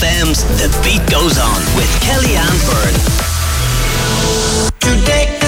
FM's The Beat Goes On with Kelly-Anne Byrne. Today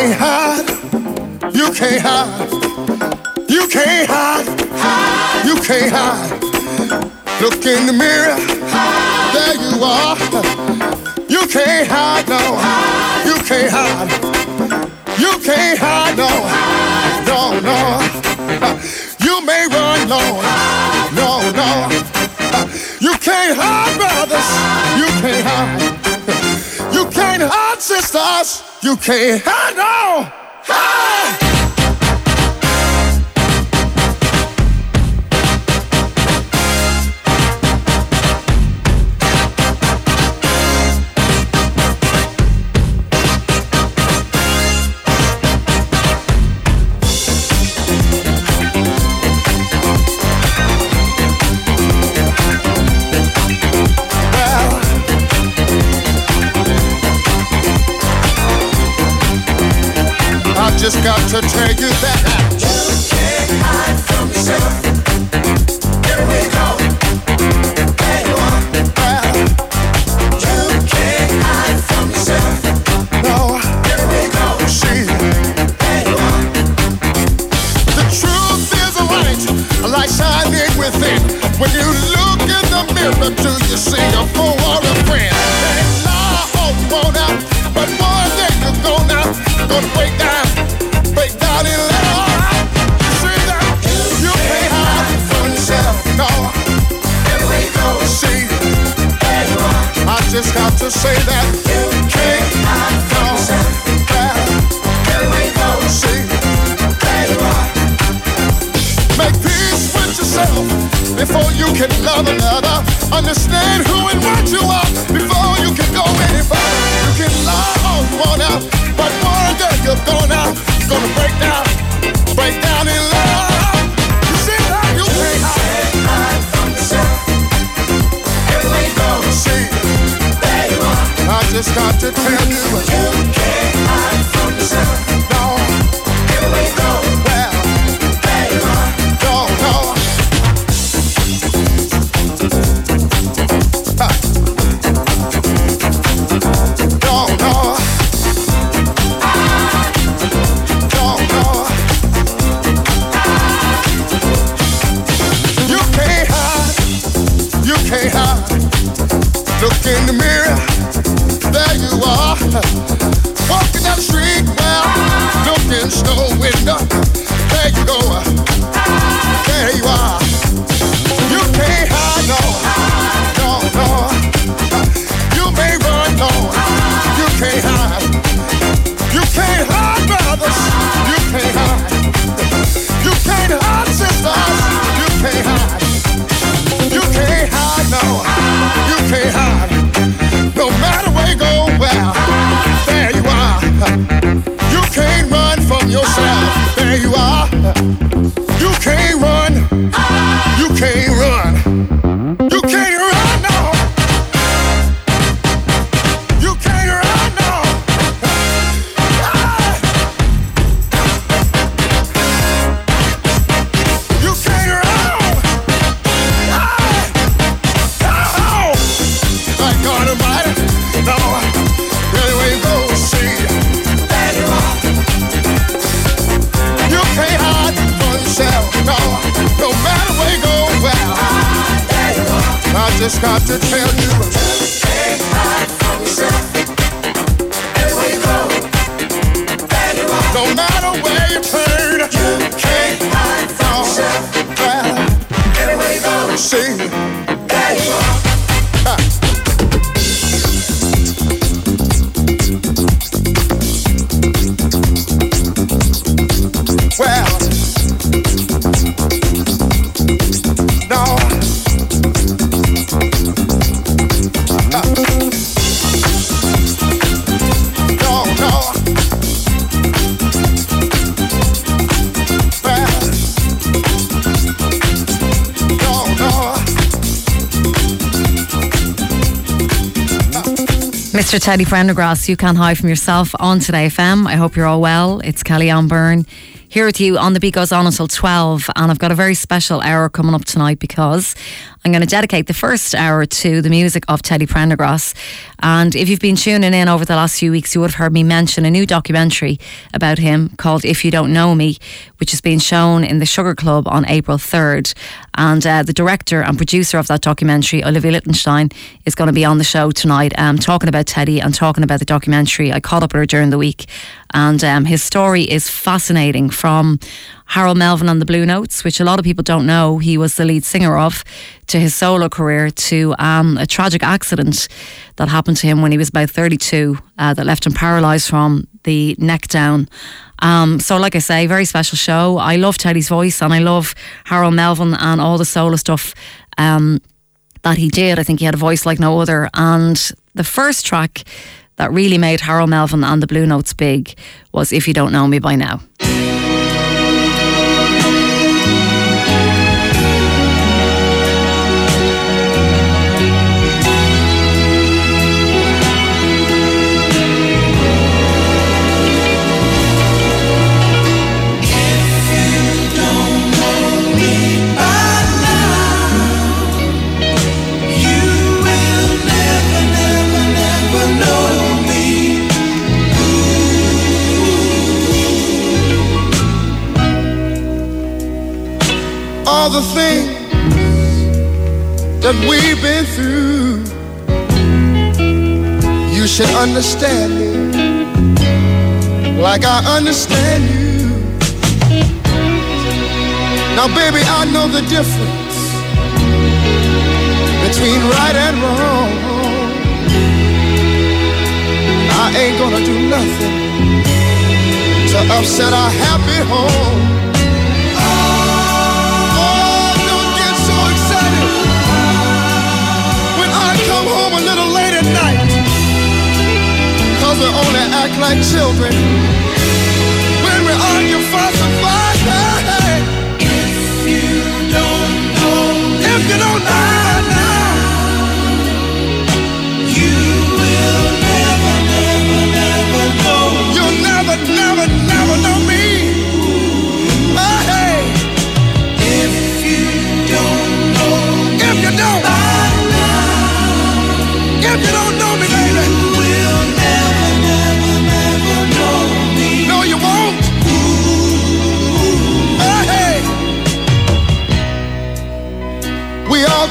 can't hide. You can't hide. You can't hide. You can't hide. Look in the mirror. There you are. You can't hide no. You can't hide. You can't hide no. No no. You may run no. No no. You can't hide, brothers. You can't hide sisters, you can't handle. Hey! just got to tell you that. say There you are. Mr. Teddy Pendergrass, you can't hide from yourself on Today FM. I hope you're all well. It's Kelly-Anne Byrne here with you on the beat goes on until 12 and I've got a very special hour coming up tonight because I'm going to dedicate the first hour to the music of Teddy Pendergrass. And if you've been tuning in over the last few weeks, you would have heard me mention a new documentary about him called If You Don't Know Me, which is being shown in the Sugar Club on April 3rd. And uh, the director and producer of that documentary, Olivia Lichtenstein, is going to be on the show tonight um, talking about Teddy and talking about the documentary. I caught up with her during the week, and um, his story is fascinating from Harold Melvin and the Blue Notes, which a lot of people don't know he was the lead singer of, to his solo career, to um, a tragic accident that happened to him when he was about 32 uh, that left him paralysed from the neck down. Um, so, like I say, very special show. I love Teddy's voice and I love Harold Melvin and all the solo stuff um, that he did. I think he had a voice like no other. And the first track that really made Harold Melvin and the Blue Notes big was If You Don't Know Me By Now. All the things that we've been through. You should understand me like I understand you. Now, baby, I know the difference between right and wrong. I ain't gonna do nothing to upset our happy home. We only act like children. When we argue, fight. Hey, if you don't know, if you don't know now, you will never, never, never know. You'll never, never, never know me. If you don't know, if you don't, if you don't know me,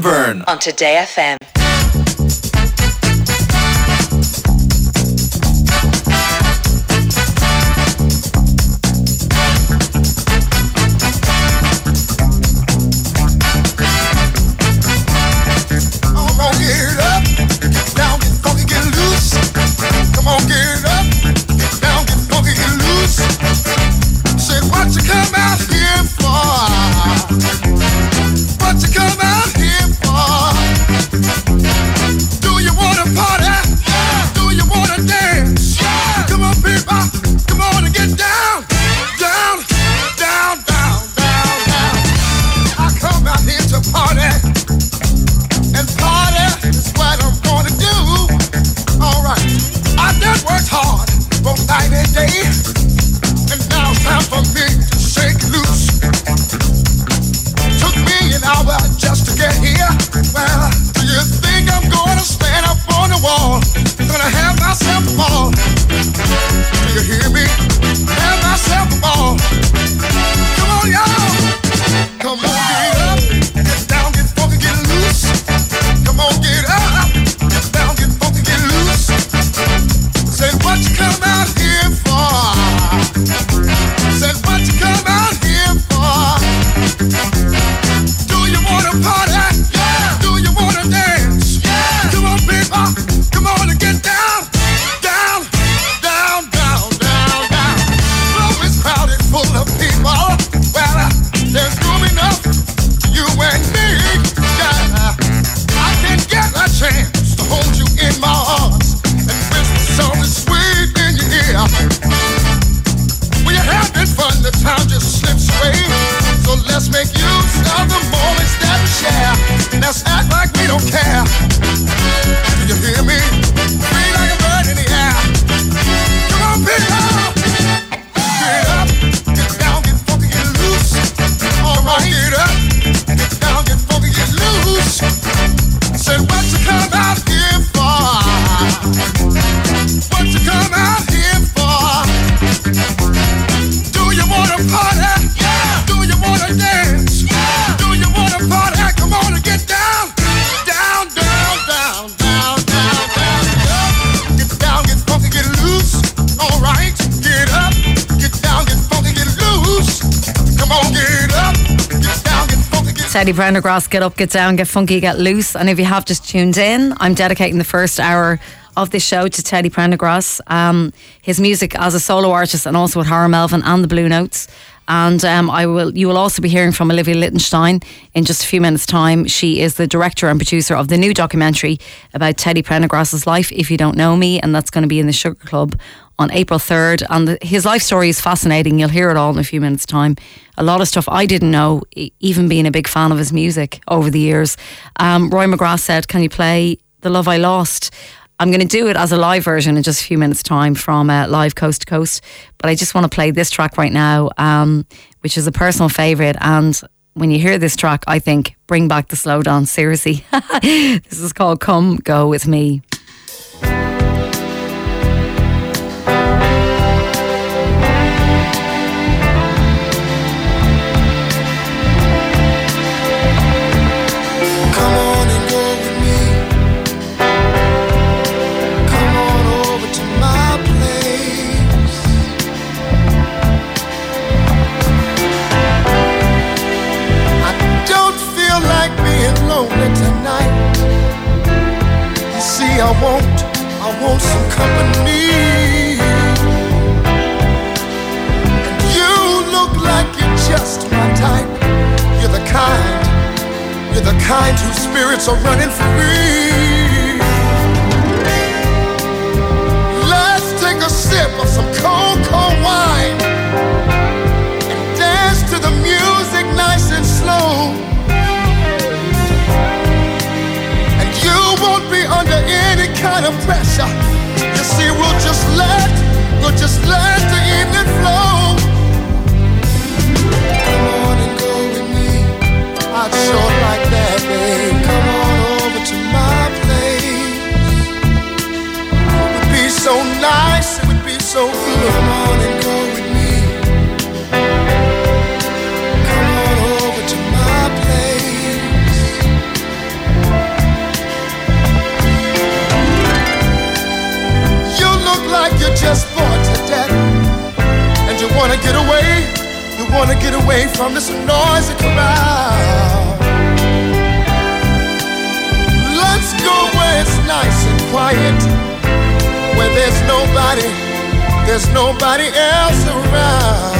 Byrne on Today FM. Teddy Pendergrass, get up, get down, get funky, get loose. And if you have just tuned in, I'm dedicating the first hour of this show to Teddy Pendergrass. Um, his music as a solo artist and also with Harry Melvin and the Blue Notes. And um, I will. You will also be hearing from Olivia Lichtenstein in just a few minutes' time. She is the director and producer of the new documentary about Teddy Pendergrass's life. If you don't know me, and that's going to be in the Sugar Club on April 3rd. And the, his life story is fascinating. You'll hear it all in a few minutes' time. A lot of stuff I didn't know, even being a big fan of his music over the years. Um, Roy McGrath said, Can you play The Love I Lost? I'm going to do it as a live version in just a few minutes' time from uh, Live Coast to Coast. But I just want to play this track right now, um, which is a personal favourite. And when you hear this track, I think, bring back the slow down, Seriously. this is called Come Go With Me. I want, I want some company. And you look like you're just my type. You're the kind, you're the kind whose spirits are running free. Let's take a sip of some cold, cold kind of pressure. You see, we'll just let, we'll just let the evening flow. Come on and go with me. I'd sure like that, babe. Come on over to my place. It would be so nice, it would be so get away, you wanna get away from this noisy crowd. Let's go where it's nice and quiet, where there's nobody, there's nobody else around.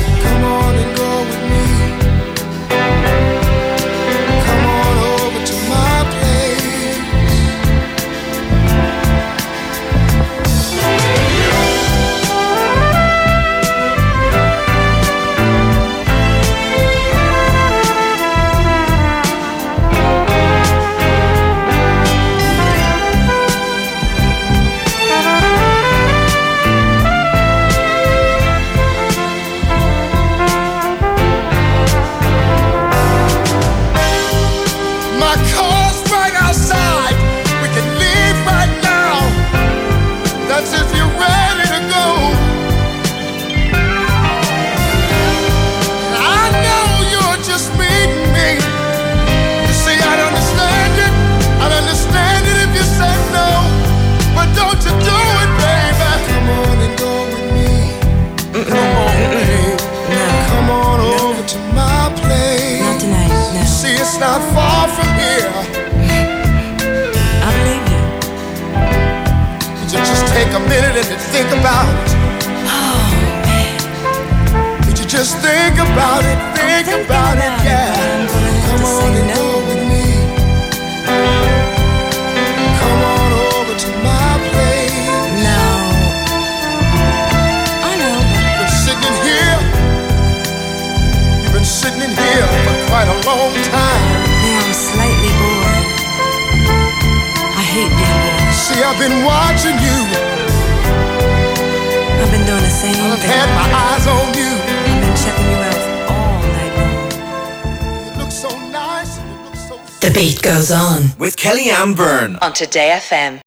beat goes on with Kelly-Anne Byrne on Today FM.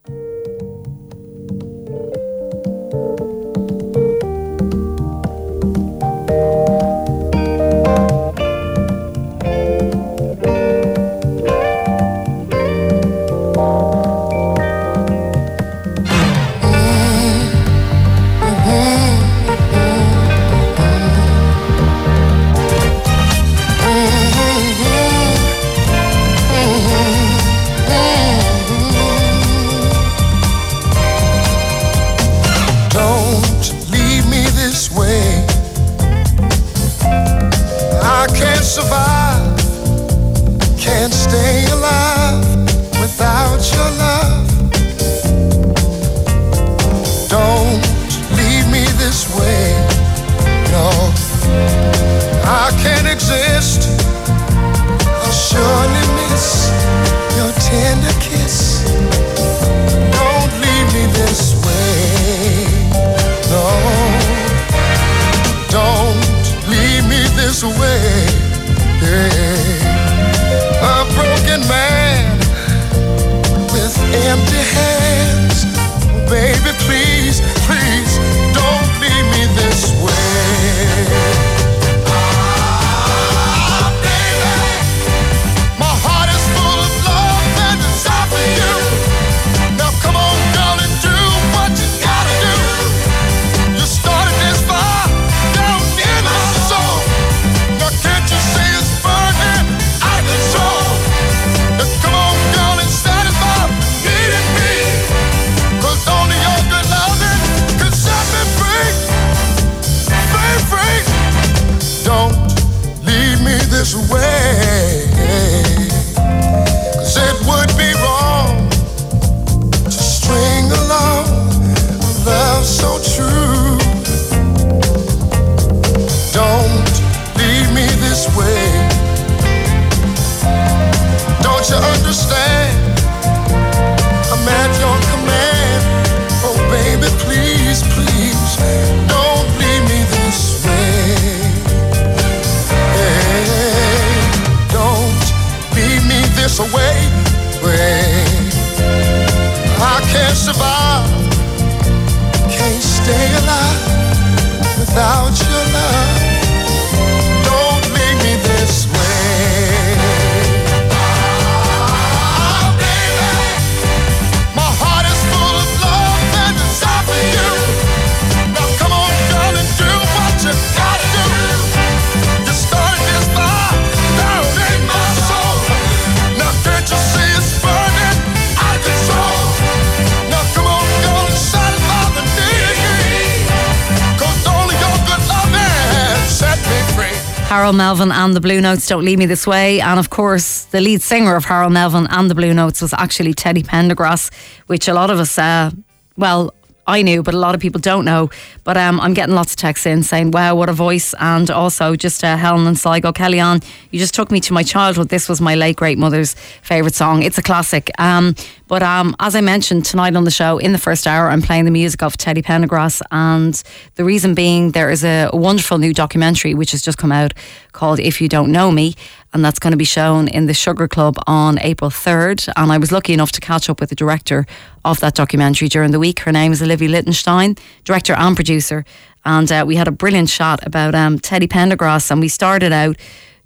Harold Melvin and the Blue Notes, Don't Leave Me This Way. And of course, the lead singer of Harold Melvin and the Blue Notes was actually Teddy Pendergrass, which a lot of us, uh, well, I knew, but a lot of people don't know. But um, I'm getting lots of texts in saying, wow, what a voice. And also, just uh, Helen and Sligo, Kelly-Anne, you just took me to my childhood. This was my late great mother's favourite song. It's a classic. Um, but um, as I mentioned tonight on the show, in the first hour, I'm playing the music of Teddy Pendergrass. And the reason being, there is a, wonderful new documentary which has just come out called If You Don't Know Me and that's going to be shown in the Sugar Club on April 3rd. And I was lucky enough to catch up with the director of that documentary during the week. Her name is Olivia Lichtenstein, director and producer. And uh, we had a brilliant chat about um, Teddy Pendergrass, and we started out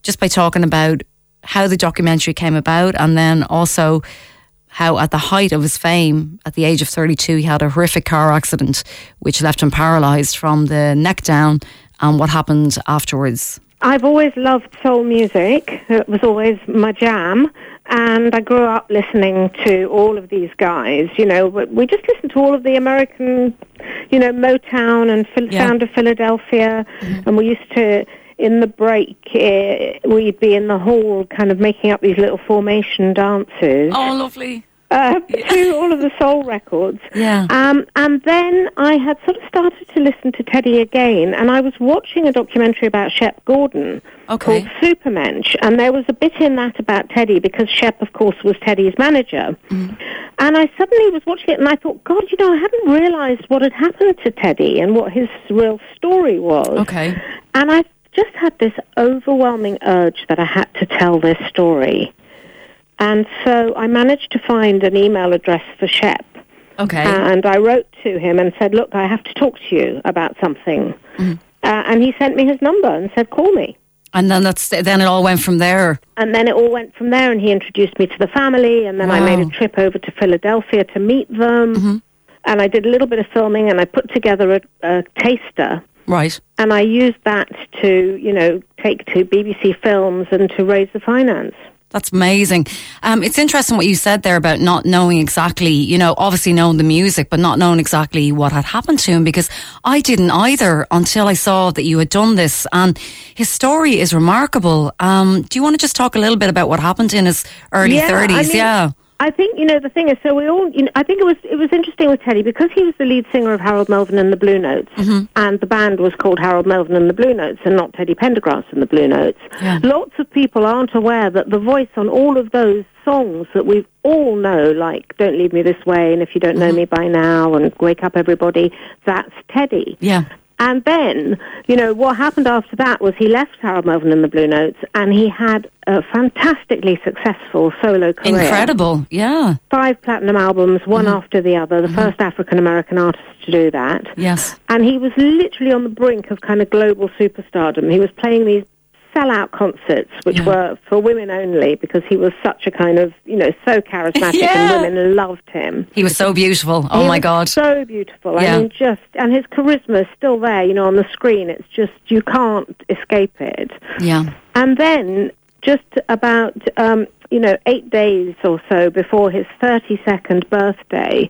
just by talking about how the documentary came about, and then also how, at the height of his fame, at the age of 32, he had a horrific car accident which left him paralysed from the neck down, and what happened afterwards. I've always loved soul music. It was always my jam. And I grew up listening to all of these guys. You know, we just listened to all of the American, you know, Motown and Phil- Yeah. Sound of Philadelphia. Mm-hmm. And we used to, in the break, uh, we'd be in the hall kind of making up these little formation dances Oh, lovely. uh, to all of the soul records. Yeah. Um, and then I had sort of started to listen to Teddy again, and I was watching a documentary about Shep Gordon Okay. called Supermensch, and there was a bit in that about Teddy because Shep, of course, was Teddy's manager. Mm-hmm. And I suddenly was watching it, and I thought, God, you know, I hadn't realised what had happened to Teddy and what his real story was. Okay. And I just had this overwhelming urge that I had to tell this story. And so I managed to find an email address for Shep. Okay. And I wrote to him and said, look, I have to talk to you about something. Mm-hmm. Uh, and he sent me his number and said, call me. and then that's then it all went from there. And then it all went from there, and he introduced me to the family, and then I made a trip over to Philadelphia to meet them. And I did a little bit of filming, and I put together a, a taster Right. and I used that to, you know, take to BBC Films and to raise the finance. That's amazing. Um, it's interesting what you said there about not knowing exactly, you know, obviously knowing the music, but not knowing exactly what had happened to him because I didn't either until I saw that you had done this. And his story is remarkable. Um, do you want to just talk a little bit about what happened in his early Yeah, 30s? I mean, yeah. I think you know the thing is, so we all, you know, I think it was it was interesting with Teddy because he was the lead singer of Harold Melvin and the Blue Notes, Mm-hmm. and the band was called Harold Melvin and the Blue Notes, and not Teddy Pendergrass and the Blue Notes. Yeah. Lots of people aren't aware that the voice on all of those songs that we all know, like "Don't Leave Me This Way" and "If You Don't Know Mm-hmm. Me by Now" and "Wake Up Everybody," that's Teddy. Yeah. And then, you know, what happened after that was he left Harold Melvin and the Blue Notes, and he had a fantastically successful solo career. Incredible. Yeah. Five platinum albums, one mm-hmm. after the other, the mm-hmm. first African American artist to do that. Yes. And he was literally on the brink of kind of global superstardom. He was playing these sellout concerts, which Yeah. were for women only, because he was such a kind of, you know, so charismatic, Yeah. and women loved him. He was so beautiful. Oh He my God. So beautiful. Yeah. I mean, just and his charisma is still there. You know, on the screen, it's just you can't escape it. Yeah. And then, just about um, you know eight days or so before his thirty-second birthday,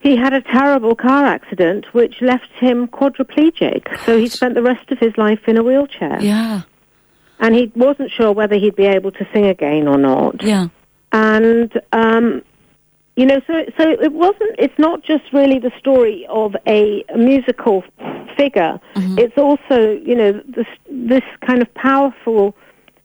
he had a terrible car accident which left him quadriplegic. So he spent the rest of his life in a wheelchair, Yeah. And he wasn't sure whether he'd be able to sing again or not Yeah. and um, you know, so so it wasn't. It's not just really the story of a musical figure. It's also you know this this kind of powerful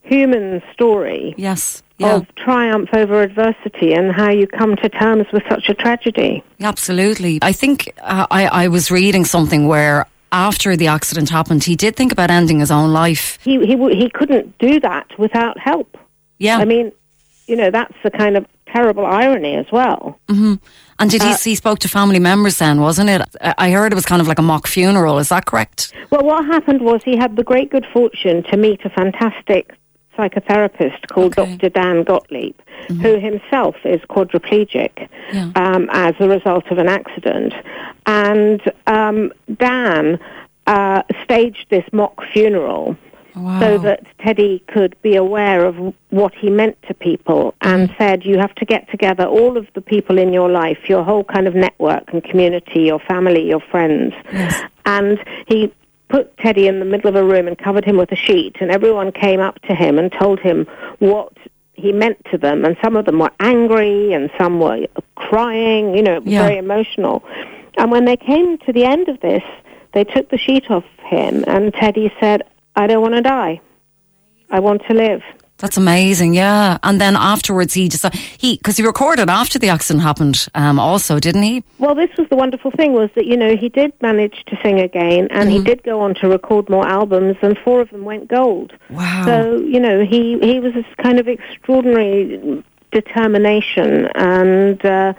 human story Yes. Yeah. of triumph over adversity and how you come to terms with such a tragedy. Absolutely. I think uh, I, I was reading something where after the accident happened, he did think about ending his own life. He he he couldn't do that without help. Yeah. I mean, you know, that's the kind of terrible irony as well. Mm-hmm. and did he, uh, he spoke to family members then, wasn't it? I I heard it was kind of like a mock funeral. Is that correct? Well, what happened was he had the great good fortune to meet a fantastic psychotherapist called Okay. Dr. Dan Gottlieb, who himself is quadriplegic Yeah. um, as a result of an accident. And um, Dan uh, staged this mock funeral Wow. so that Teddy could be aware of what he meant to people and said, you have to get together all of the people in your life, your whole kind of network and community, your family, your friends. And he put Teddy in the middle of a room and covered him with a sheet, and everyone came up to him and told him what he meant to them, and some of them were angry and some were crying. You know, Yeah. very emotional. And when they came to the end of this, they took the sheet off him, and Teddy said, "I don't want to die. I want to live." That's amazing, yeah. And then afterwards, he just he because he recorded after the accident happened, um, also, didn't he? Well, this was the wonderful thing was that you know he did manage to sing again, and he did go on to record more albums, and four of them went gold. Wow. So you know he he was this kind of extraordinary determination, and uh,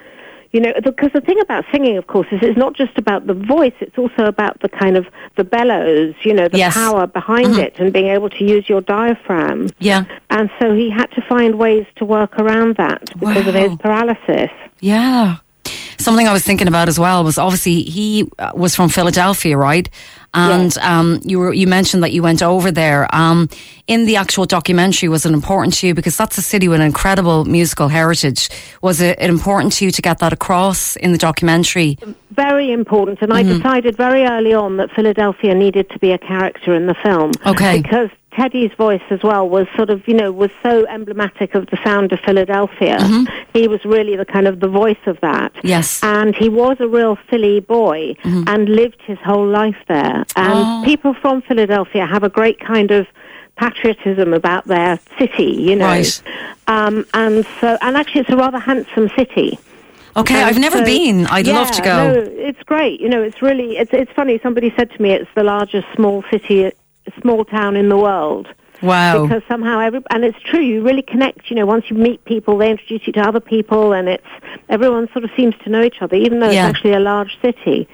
you know because the thing about singing, of course, is it's not just about the voice; it's also about the kind of the bellows, you know, the Yes. power behind it, and being able to use your diaphragm. Yeah, And so he had to find ways to work around that because of his paralysis. yeah. Something I was thinking about as well was obviously he uh, was from Philadelphia, right? And um, you were you mentioned that you went over there. Um, in the actual documentary, was it important to you because that's a city with an incredible musical heritage? Was it important to you to get that across in the documentary? very important, and I decided very early on that Philadelphia needed to be a character in the film. Okay. Because Teddy's voice as well was sort of, you know, was so emblematic of the sound of Philadelphia. He was really the kind of the voice of that. Yes. And he was a real Philly boy and lived his whole life there. And Oh. people from Philadelphia have a great kind of patriotism about their city, you know. Right. Um, and so, and actually, it's a rather handsome city. Okay, And I've never so- been. I'd love to go. No, it's great. You know, it's really it's it's funny. Somebody said to me, it's the largest small city, small town in the world. Wow. Because somehow every and it's true. You really connect. You know, once you meet people, they introduce you to other people, and it's everyone sort of seems to know each other, even though Yeah. it's actually a large city.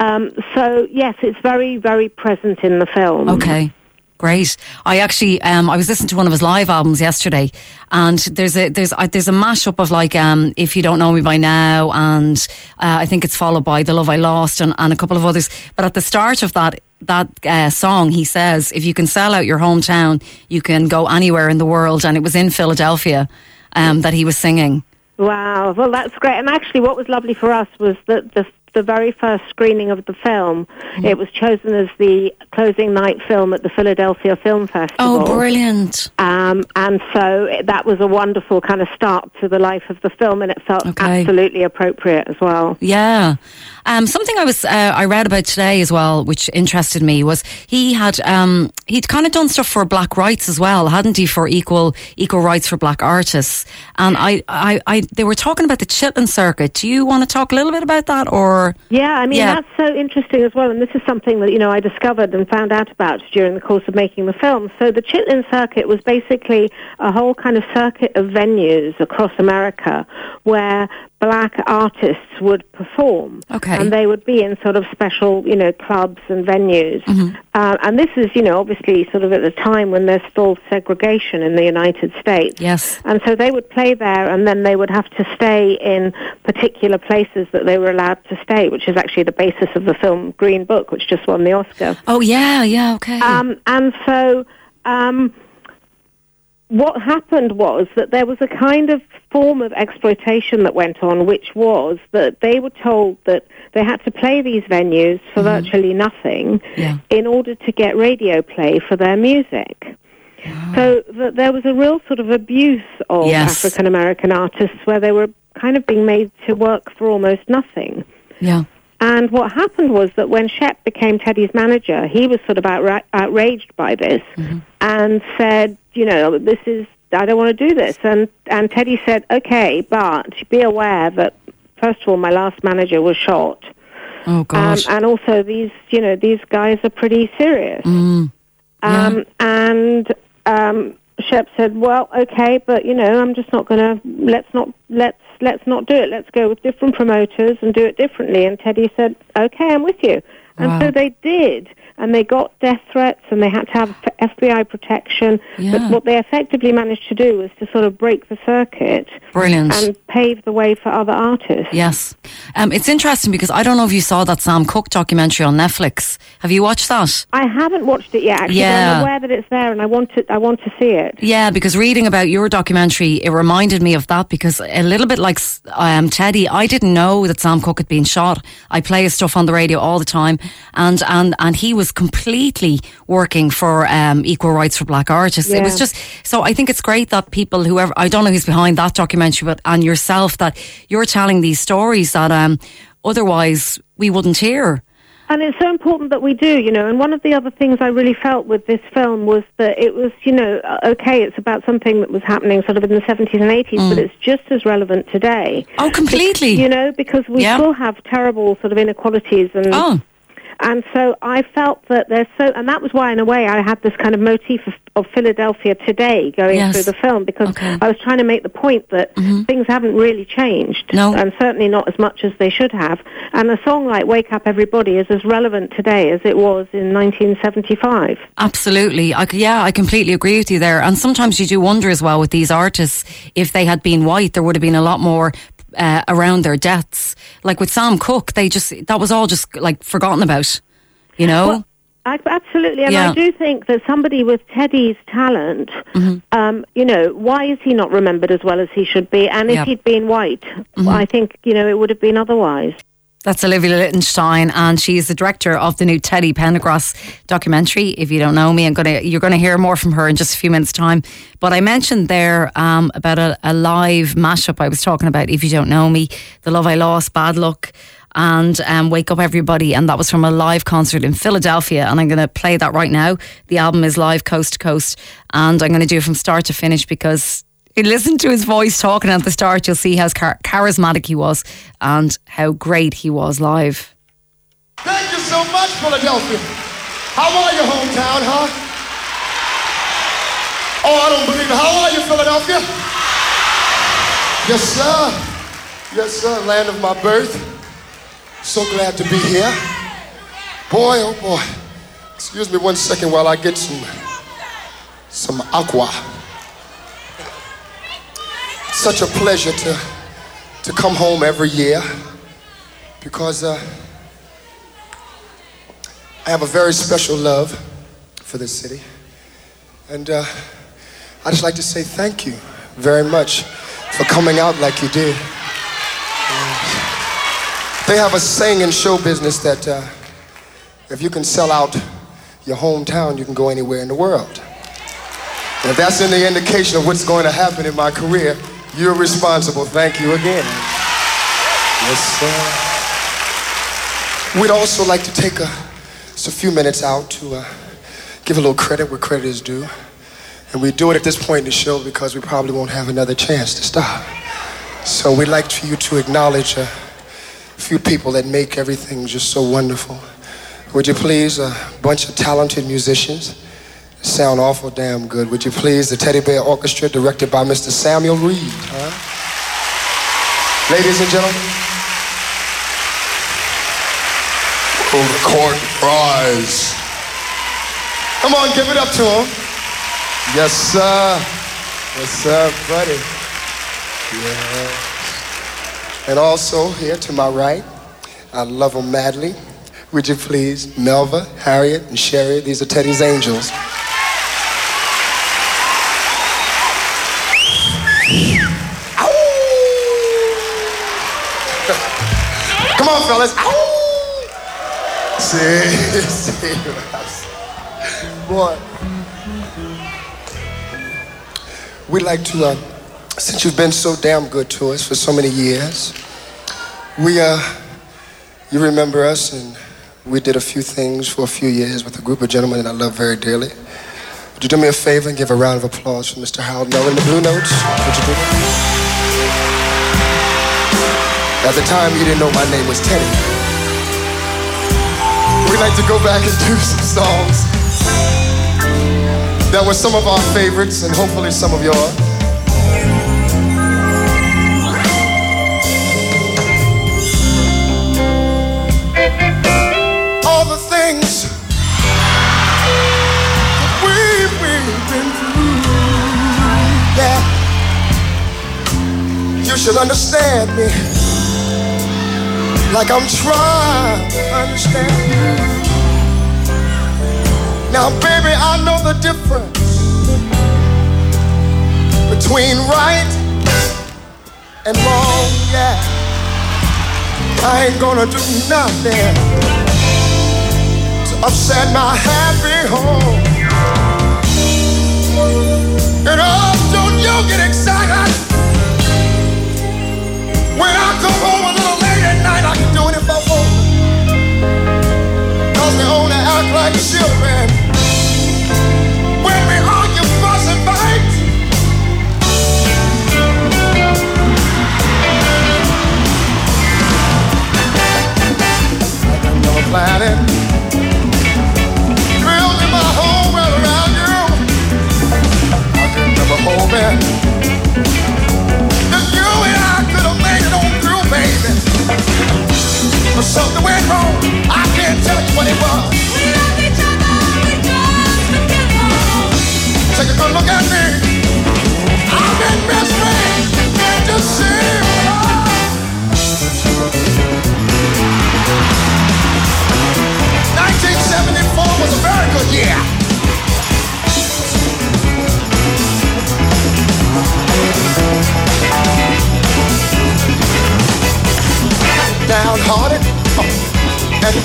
Um, so yes, it's very very present in the film. Okay. Great. I actually, um, I was listening to one of his live albums yesterday, and there's a there's a, there's a mashup of like, um, if you don't know me by now, and uh, I think it's followed by the love I lost, and, and a couple of others. But at the start of that that uh, song, he says, if you can sell out your hometown, you can go anywhere in the world, and it was in Philadelphia um, that he was singing. Wow. Well, that's great. And actually, what was lovely for us was that the the very first screening of the film, Mm-hmm. it was chosen as the closing night film at the Philadelphia Film Festival. Oh, brilliant! Um, and so it, that was a wonderful kind of start to the life of the film, and it felt Okay. absolutely appropriate as well. Yeah. Um, something I was uh, I read about today as well, which interested me, was he had um, he'd kind of done stuff for black rights as well, hadn't he? For equal equal rights for black artists, and I, I, I they were talking about the Chitlin Circuit. Do you want to talk a little bit about that, or Yeah, I mean Yeah. that's so interesting as well, and this is something that you know I discovered and found out about during the course of making the film. So the Chitlin Circuit was basically a whole kind of circuit of venues across America where black artists would perform, Okay. and they would be in sort of special you know clubs and venues. Uh, and this is you know obviously sort of at the time when there's still segregation in the United States. yes, And so they would play there, and then they would have to stay in particular places that they were allowed to stay, which is actually the basis of the film Green Book, which just won the Oscar. oh yeah, yeah, okay, Um, and so um, what happened was that there was a kind of form of exploitation that went on, which was that they were told that they had to play these venues for mm-hmm. virtually nothing Yeah. in order to get radio play for their music. So ah. that there was a real sort of abuse of Yes. African American artists where they were kind of being made to work for almost nothing. yeah, And what happened was that when Shep became Teddy's manager, he was sort of outra- outraged by this and said, you know, this is, I don't want to do this. And, and Teddy said, okay, but be aware that, first of all, my last manager was shot. oh Um, gosh, and also these, you know, these guys are pretty serious. Mm. Um, and um, Shep said, "Well, okay, but you know, I'm just not going to. Let's not let's let's not do it. Let's go with different promoters and do it differently." And Teddy said, "Okay, I'm with you." And Wow. so they did, and they got death threats, and they had to have FBI protection. Yeah. But what they effectively managed to do was to sort of break the circuit brilliant. and pave the way for other artists. Yes, um, it's interesting because I don't know if you saw that Sam Cooke documentary on Netflix. Have you watched that? I haven't watched it yet, actually. Yeah. I'm aware that it's there, and I want to. I want to see it. Yeah, because reading about your documentary, it reminded me of that because a little bit like um, Teddy, I didn't know that Sam Cooke had been shot. I play his stuff on the radio all the time. And and and he was completely working for um, equal rights for black artists. It was just so. I think it's great that people, whoever I don't know who's behind that documentary, but and yourself, that you're telling these stories that um, otherwise we wouldn't hear. And it's so important that we do, you know. And one of the other things I really felt with this film was that it was, you know, uh, okay, it's about something that was happening sort of in the 70s and 80s, but it's just as relevant today. Oh, completely. You know, because we Yeah. still have terrible sort of inequalities and Oh, and so I felt that there's so, and that was why, in a way, I had this kind of motif of, of Philadelphia today going Yes. through the film because Okay. I was trying to make the point that mm-hmm. things haven't really changed, No. and certainly not as much as they should have. And a song like "Wake Up Everybody" is as relevant today as it was in 1975. Absolutely. I, yeah, I completely agree with you there. And sometimes you do wonder as well with these artists, if they had been white, there would have been a lot more uh, around their deaths. Like with Sam Cooke, they just, that was all just like forgotten about, you know? Well, I, absolutely, and Yeah. I do think that somebody with Teddy's talent, Mm-hmm. um, you know, why is he not remembered as well as he should be? And if Yeah. he'd been white, Mm-hmm. I think you know it would have been otherwise. That's Olivia Lichtenstein, and she's the director of the new Teddy Pendergrass documentary. If you don't know me, I'm gonna you're gonna hear more from her in just a few minutes' time. But I mentioned there um, about a, a live mashup I was talking about. If you don't know me, the love I lost, bad luck. And um, wake up, everybody! And that was from a live concert in Philadelphia. And I'm going to play that right now. The album is live coast to coast, and I'm going to do it from start to finish because you listen to his voice talking at the start, you'll see how char- charismatic he was and how great he was live. Thank you so much, Philadelphia. How are you, hometown, huh? Oh, I don't believe it. How are you, Philadelphia? Yes, sir. Yes, sir. Land of my birth. So glad to be here. Boy, oh boy. Excuse me one second while I get some some aqua. Such a pleasure to to come home every year because uh, I have a very special love for this city. And uh, I'd just like to say thank you very much for coming out like you did. They have a saying in show business that uh, if you can sell out your hometown, you can go anywhere in the world. And if that's any indication of what's going to happen in my career, you're responsible. Thank you again. Yes, sir. We'd also like to take a, just a few minutes out to uh, give a little credit where credit is due. And we do it at this point in the show because we probably won't have another chance to stop. So we'd like for you to acknowledge a few people that make everything just so wonderful. Would you please, a bunch of talented musicians, sound awful damn good. Would you please, the Teddy Bear Orchestra, directed by Mr. Samuel Reed, huh? Ladies and gentlemen, for the court prize. Come on, give it up to him. Yes, sir. Yes, sir, buddy. Yes. And also here to my right, I love them madly. Would you please, Melva, Harriet, and Sherry? These are Teddy's angels. Come on, fellas. Ow! See, see, boy. We'd like to, uh, since you've been so damn good to us for so many years, we, uh, you remember us, and we did a few things for a few years with a group of gentlemen that I love very dearly. Would you do me a favor and give a round of applause for Mr. Harold Melvin, in the Blue Notes? Would you do that? At the time, you didn't know my name was Teddy. We'd like to go back and do some songs that were some of our favorites and hopefully some of yours. Understand me like I'm trying to understand you. Now, baby, I know the difference between right and wrong, yeah. I ain't gonna do nothing to upset my happy home. And oh, don't you get excited when I come home a little late at night. I can do it if I only act like children when we planet. But something went wrong. I can't tell you what it was. We loved each other, we just forgive Take a good look at me.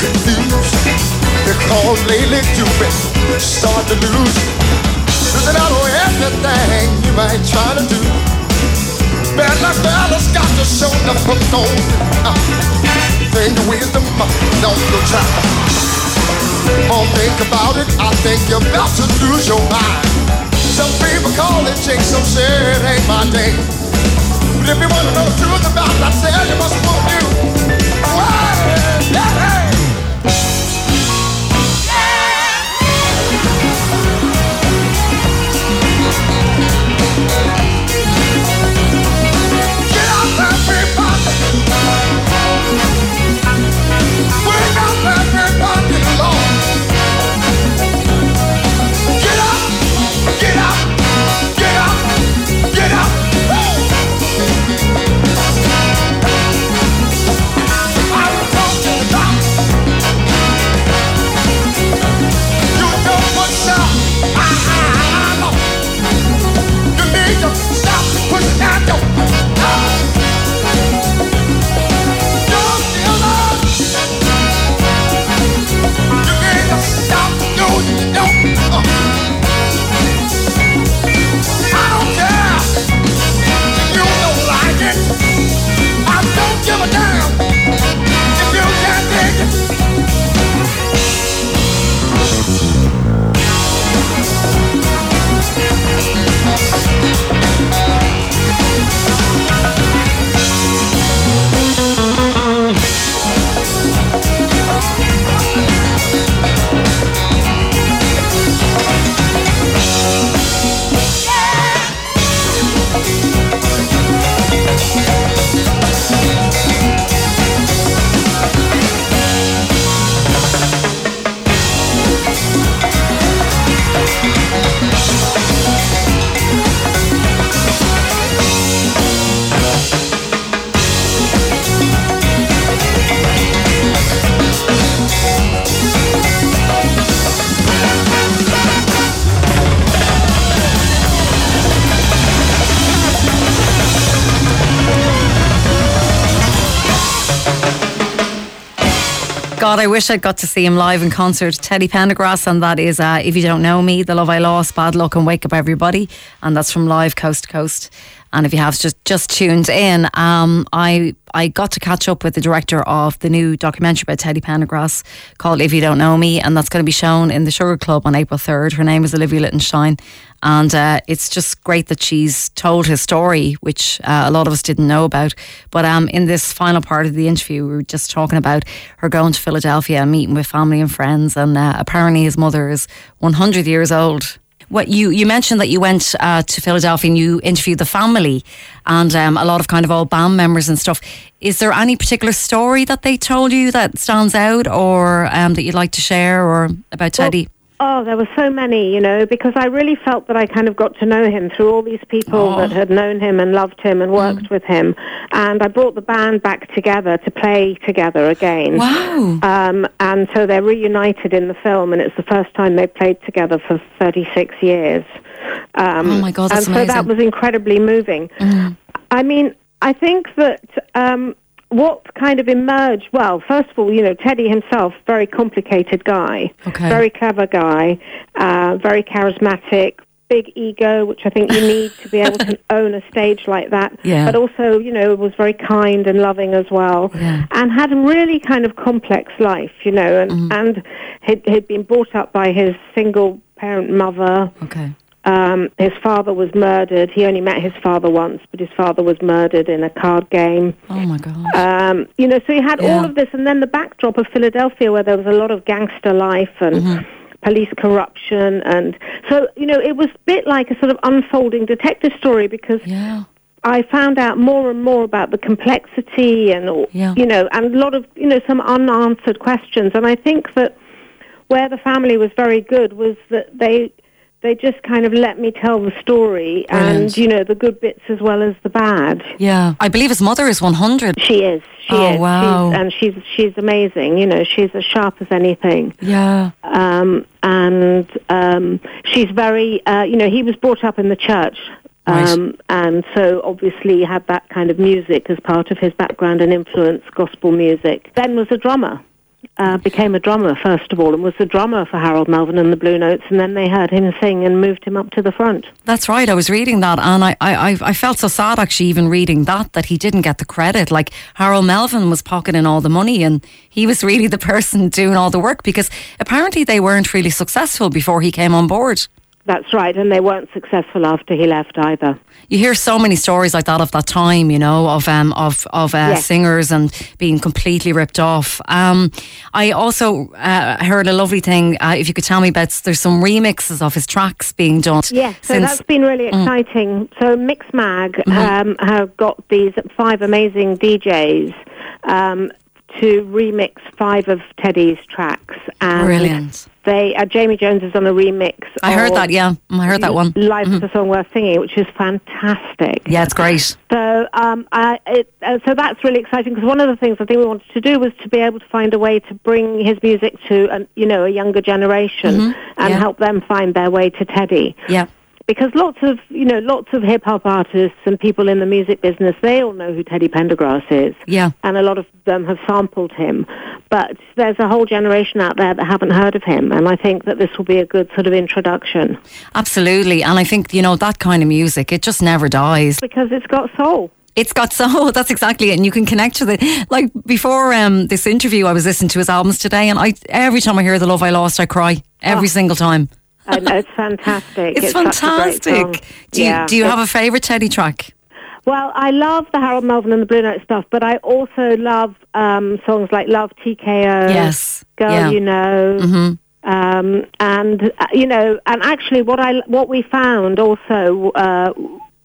Confused because lately you've been starting to lose. Losing out on everything you might try to do. Better fellas got to show the on. Uh, think the wisdom, don't go try. Oh, think about it, I think you're about to lose your mind. Some people call it jinx, some say it ain't my day. But if you want to know the truth about tell you must want you. God, I wish I'd got to see him live in concert. Teddy Pendergrass, and that is uh, If You Don't Know Me, The Love I Lost, Bad Luck, and Wake Up Everybody. And that's from live coast to coast. And if you have just, just tuned in, um, I I got to catch up with the director of the new documentary about Teddy Pendergrass called If You Don't Know Me, and that's going to be shown in the Sugar Club on April 3rd. Her name is Olivia Lichtenstein. And uh, it's just great that she's told his story, which uh, a lot of us didn't know about. But um, in this final part of the interview, we were just talking about her going to Philadelphia and meeting with family and friends. And uh, apparently, his mother is 100 years old. What you you mentioned that you went uh, to Philadelphia and you interviewed the family and um, a lot of kind of old band members and stuff. Is there any particular story that they told you that stands out, or um, that you'd like to share, or about Teddy? Oh, there were so many, you know, because I really felt that I kind of got to know him through all these people Oh. that had known him and loved him and worked with him. And I brought the band back together to play together again. Wow. Um, and so they're reunited in the film, and it's the first time they played together for 36 years. Um, Oh my God, And so that amazing. Mm. was incredibly moving. I mean, I think that um, what kind of emerged? Well, first of all, you know, Teddy himself, very complicated guy, Okay. very clever guy, uh, very charismatic, big ego, which I think you need to be able to own a stage like that. Yeah. But also, you know, was very kind and loving as well, Yeah. and had a really kind of complex life, you know, and Mm-hmm. and had, had been brought up by his single parent mother. Okay. Um, his father was murdered. He only met his father once, but his father was murdered in a card game. Oh my God. Um, you know, so he had Yeah. all of this, and then the backdrop of Philadelphia, where there was a lot of gangster life and Mm-hmm. police corruption, and so you know, it was a bit like a sort of unfolding detective story because yeah. I found out more and more about the complexity and all- Yeah. you know, and a lot of you know some unanswered questions, and I think that where the family was very good was that they they just kind of let me tell the story Brilliant. and you know the good bits as well as the bad. Yeah. I believe his mother is 100. She is. She Oh, is. wow. She's, and she's she's amazing. You know, she's as sharp as anything. Yeah. Um, and um, she's very. Uh, you know, he was brought up in the church. Right. Um, and so obviously had that kind of music as part of his background and influence, gospel music. Then was a drummer. Uh, became a drummer first of all, and was the drummer for Harold Melvin and the Blue Notes. And then they heard him sing and moved him up to the front. That's right. I was reading that, and I, I, I- I felt so sad actually, even reading that, that he didn't get the credit. Like Harold Melvin was pocketing all the money, and he was really the person doing all the work because apparently they weren't really successful before he came on board. That's right, and they weren't successful after he left either. You hear so many stories like that of that time, you know, of um of of uh, Yes. singers and being completely ripped off. Um, I also uh, heard a lovely thing. Uh, if you could tell me about, there's some remixes of his tracks being done. Yes, so since- that's been really exciting. So Mixmag um, have got these five amazing DJs um, to remix five of Teddy's tracks. And Brilliant. They uh, Jamie Jones is on a remix. I heard that. Yeah, I heard that one. Life is a song worth singing, which is fantastic. Yeah, it's great. So, um, I, it, uh, so that's really exciting because one of the things I think we wanted to do was to be able to find a way to bring his music to, an, you know, a younger generation and Mm-hmm. yeah. help them find their way to Teddy Yeah. Because lots of you know lots of hip hop artists and people in the music business they all know who Teddy Pendergrass is. Yeah. And a lot of them have sampled him, but there's a whole generation out there that haven't heard of him, and I think that this will be a good sort of introduction Absolutely. And I think, you know, that kind of music, it just never dies. because it's got soul. It's got soul. that's exactly it. And you can connect with it. Like before um, this interview, I was listening to his albums today, and I every time I hear The Love I Lost, I cry. Every single time. And it's fantastic. It's, such a great song. fantastic. Do you, Yeah, do you have a favourite Teddy track? Well, I love the Harold Melvin and the Blue Note stuff, but I also love um, songs like Love TKO, Yes. Girl Yeah. Mm-hmm. You Know, um, and uh, you know, and actually, what I what we found also. Uh,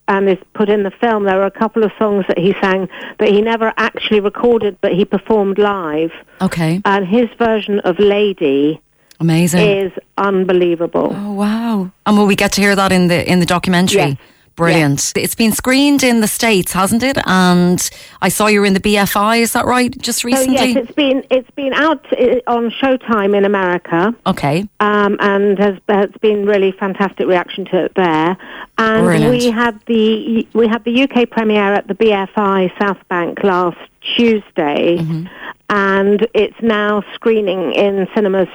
and is put in the film. There are a couple of songs that he sang that he never actually recorded, but he performed live. Okay. And his version of "Lady" Amazing. is unbelievable. oh, wow. And will we get to hear that in the in the documentary? Yes. Brilliant. It's been screened in the States, hasn't it? And I saw you were in the BFI, is that right? Just recently? Oh, yes, it's been it's been out uh, on Showtime in America. okay. um, and has, has been really fantastic reaction to it there. And Brilliant. we had the we had the UK premiere at the BFI South Bank last Tuesday, Mm-hmm. and it's now screening in cinemas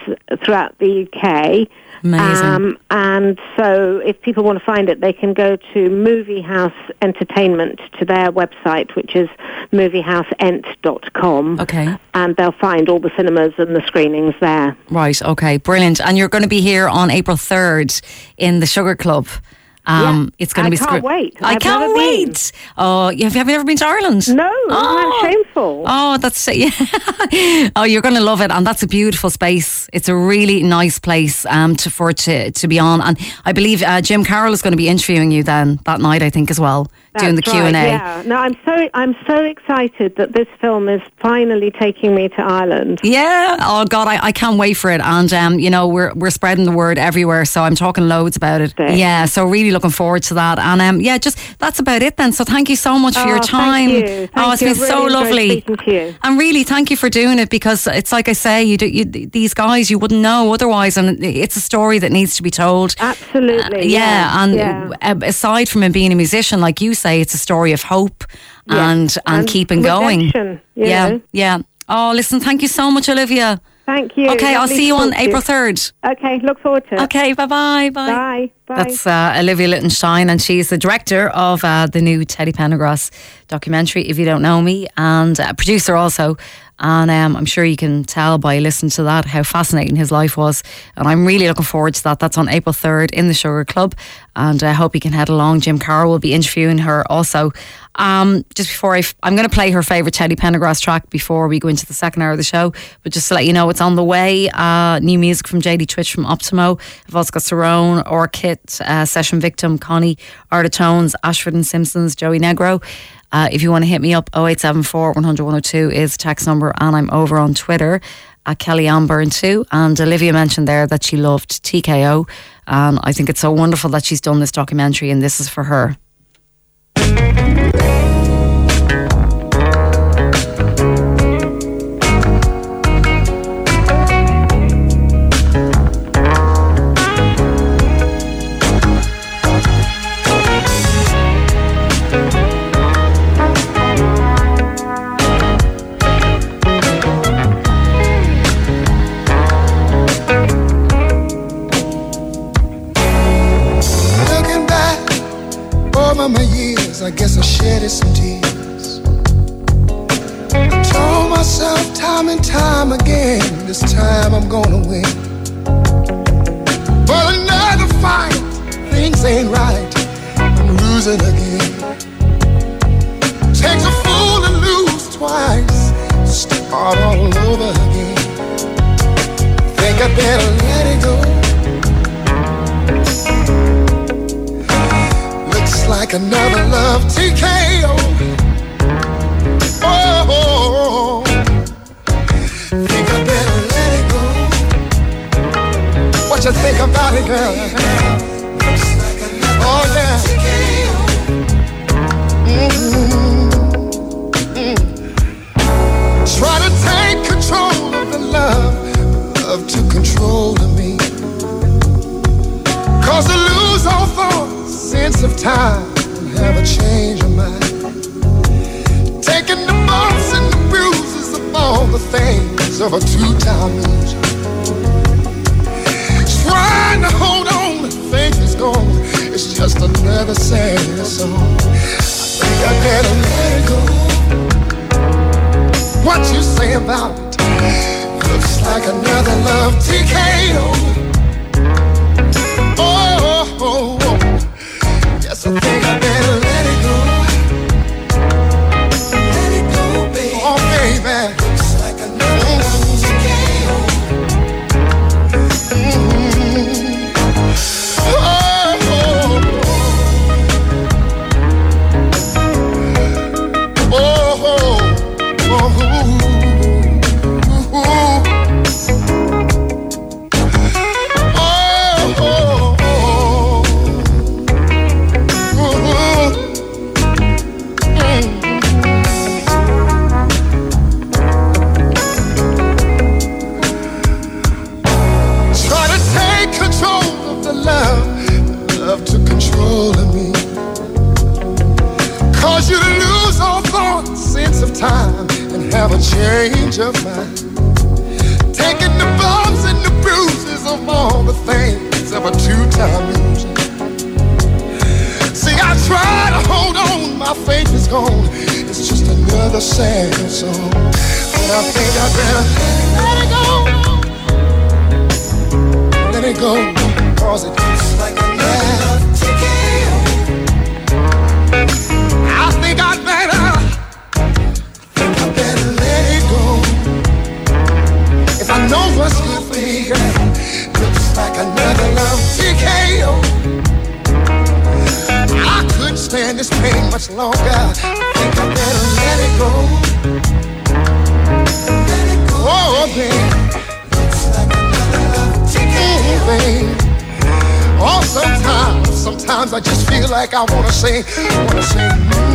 throughout the UK. Amazing. Um, and so, if people want to find it, they can go to Movie House Entertainment to their website, which is moviehouseent.com. Okay. And they'll find all the cinemas and the screenings there. Right, okay, brilliant. And you're going to be here on April 3rd in the Sugar Club. Um, Yeah. It's going to be I can't wait. I I've can't been. wait. Oh, have you, have you ever been to Ireland? No, Oh. that shameful? Oh, that's yeah. oh, you're going to love it, and that's a beautiful space. It's a really nice place um, to for to to be on, and I believe uh, Jim Carroll is going to be interviewing you then that night. I think as well, doing the Q and A. Yeah. No, I'm so I'm so excited that this film is finally taking me to Ireland. Yeah. Oh God, I, I can't wait for it. And um, you know, we're we're spreading the word everywhere, so I'm talking loads about it. Yeah. So really looking forward to that. And um, yeah, just that's about it then. So thank you so much for your Oh, time. thank you. oh, it's been I've so lovely. speaking to you. And really, thank you for doing it because it's like I say, you do you, these guys you wouldn't know otherwise, and it's a story that needs to be told. Absolutely. Uh, yeah, and yeah. uh, aside from him being a musician, like you say, it's a story of hope Yeah. and, and And keeping going. redemption, you yeah, know. yeah. Oh, listen, thank you so much, Olivia. Thank you. Okay, I'll see you on April third. Okay, look forward to it. Okay, bye bye, bye. That's uh, Olivia Lichtenstein, and she's the director of uh, the new Teddy Pendergrass documentary, If You Don't Know Me, and a producer also. And um, I'm sure you can tell by listening to that how fascinating his life was. And I'm really looking forward to that. That's on April 3rd in the Sugar Club. And I hope you can head along. Jim Carroll will be interviewing her also. Um, just before I, f- I'm going to play her favourite Teddy Pendergrass track before we go into the second hour of the show. But just to let you know, it's on the way. Uh, new music from JD Twitch from Optimo. I've Orchid, uh, Session Victim, Connie, Artitones, Ashford and Simpsons, Joey Negro. Uh, if you want to hit me up, 0874 100 102 is text number, and I'm over on Twitter at Kelly-Anne Byrne too. And Olivia mentioned there that she loved TKO, and I think it's so wonderful that she's done this documentary, and this is for her. I guess I shedded some tears. I told myself time and time again, this time I'm gonna win. But another fight, things ain't right, I'm losing again. Takes a fool to lose twice, start all over again. Think I better let it go. Like another love TKO. Oh, think I better let it go. What you think about it, girl? Oh yeah. Mhm. Mm. Try to take control of the love, love to control of me. Cause to lose all thought, sense of time, a change your mind. Taking the bumps and the bruises of all the things of a two-time loser. Trying to hold on, faith is gone. It's just another sad song. I think I better let it go. What you say about it? Looks like another love TKO. Much longer. I think I better let it go. Let it go. Oh. Looks like babe. Oh, sometimes, sometimes I just feel like I wanna sing, wanna sing.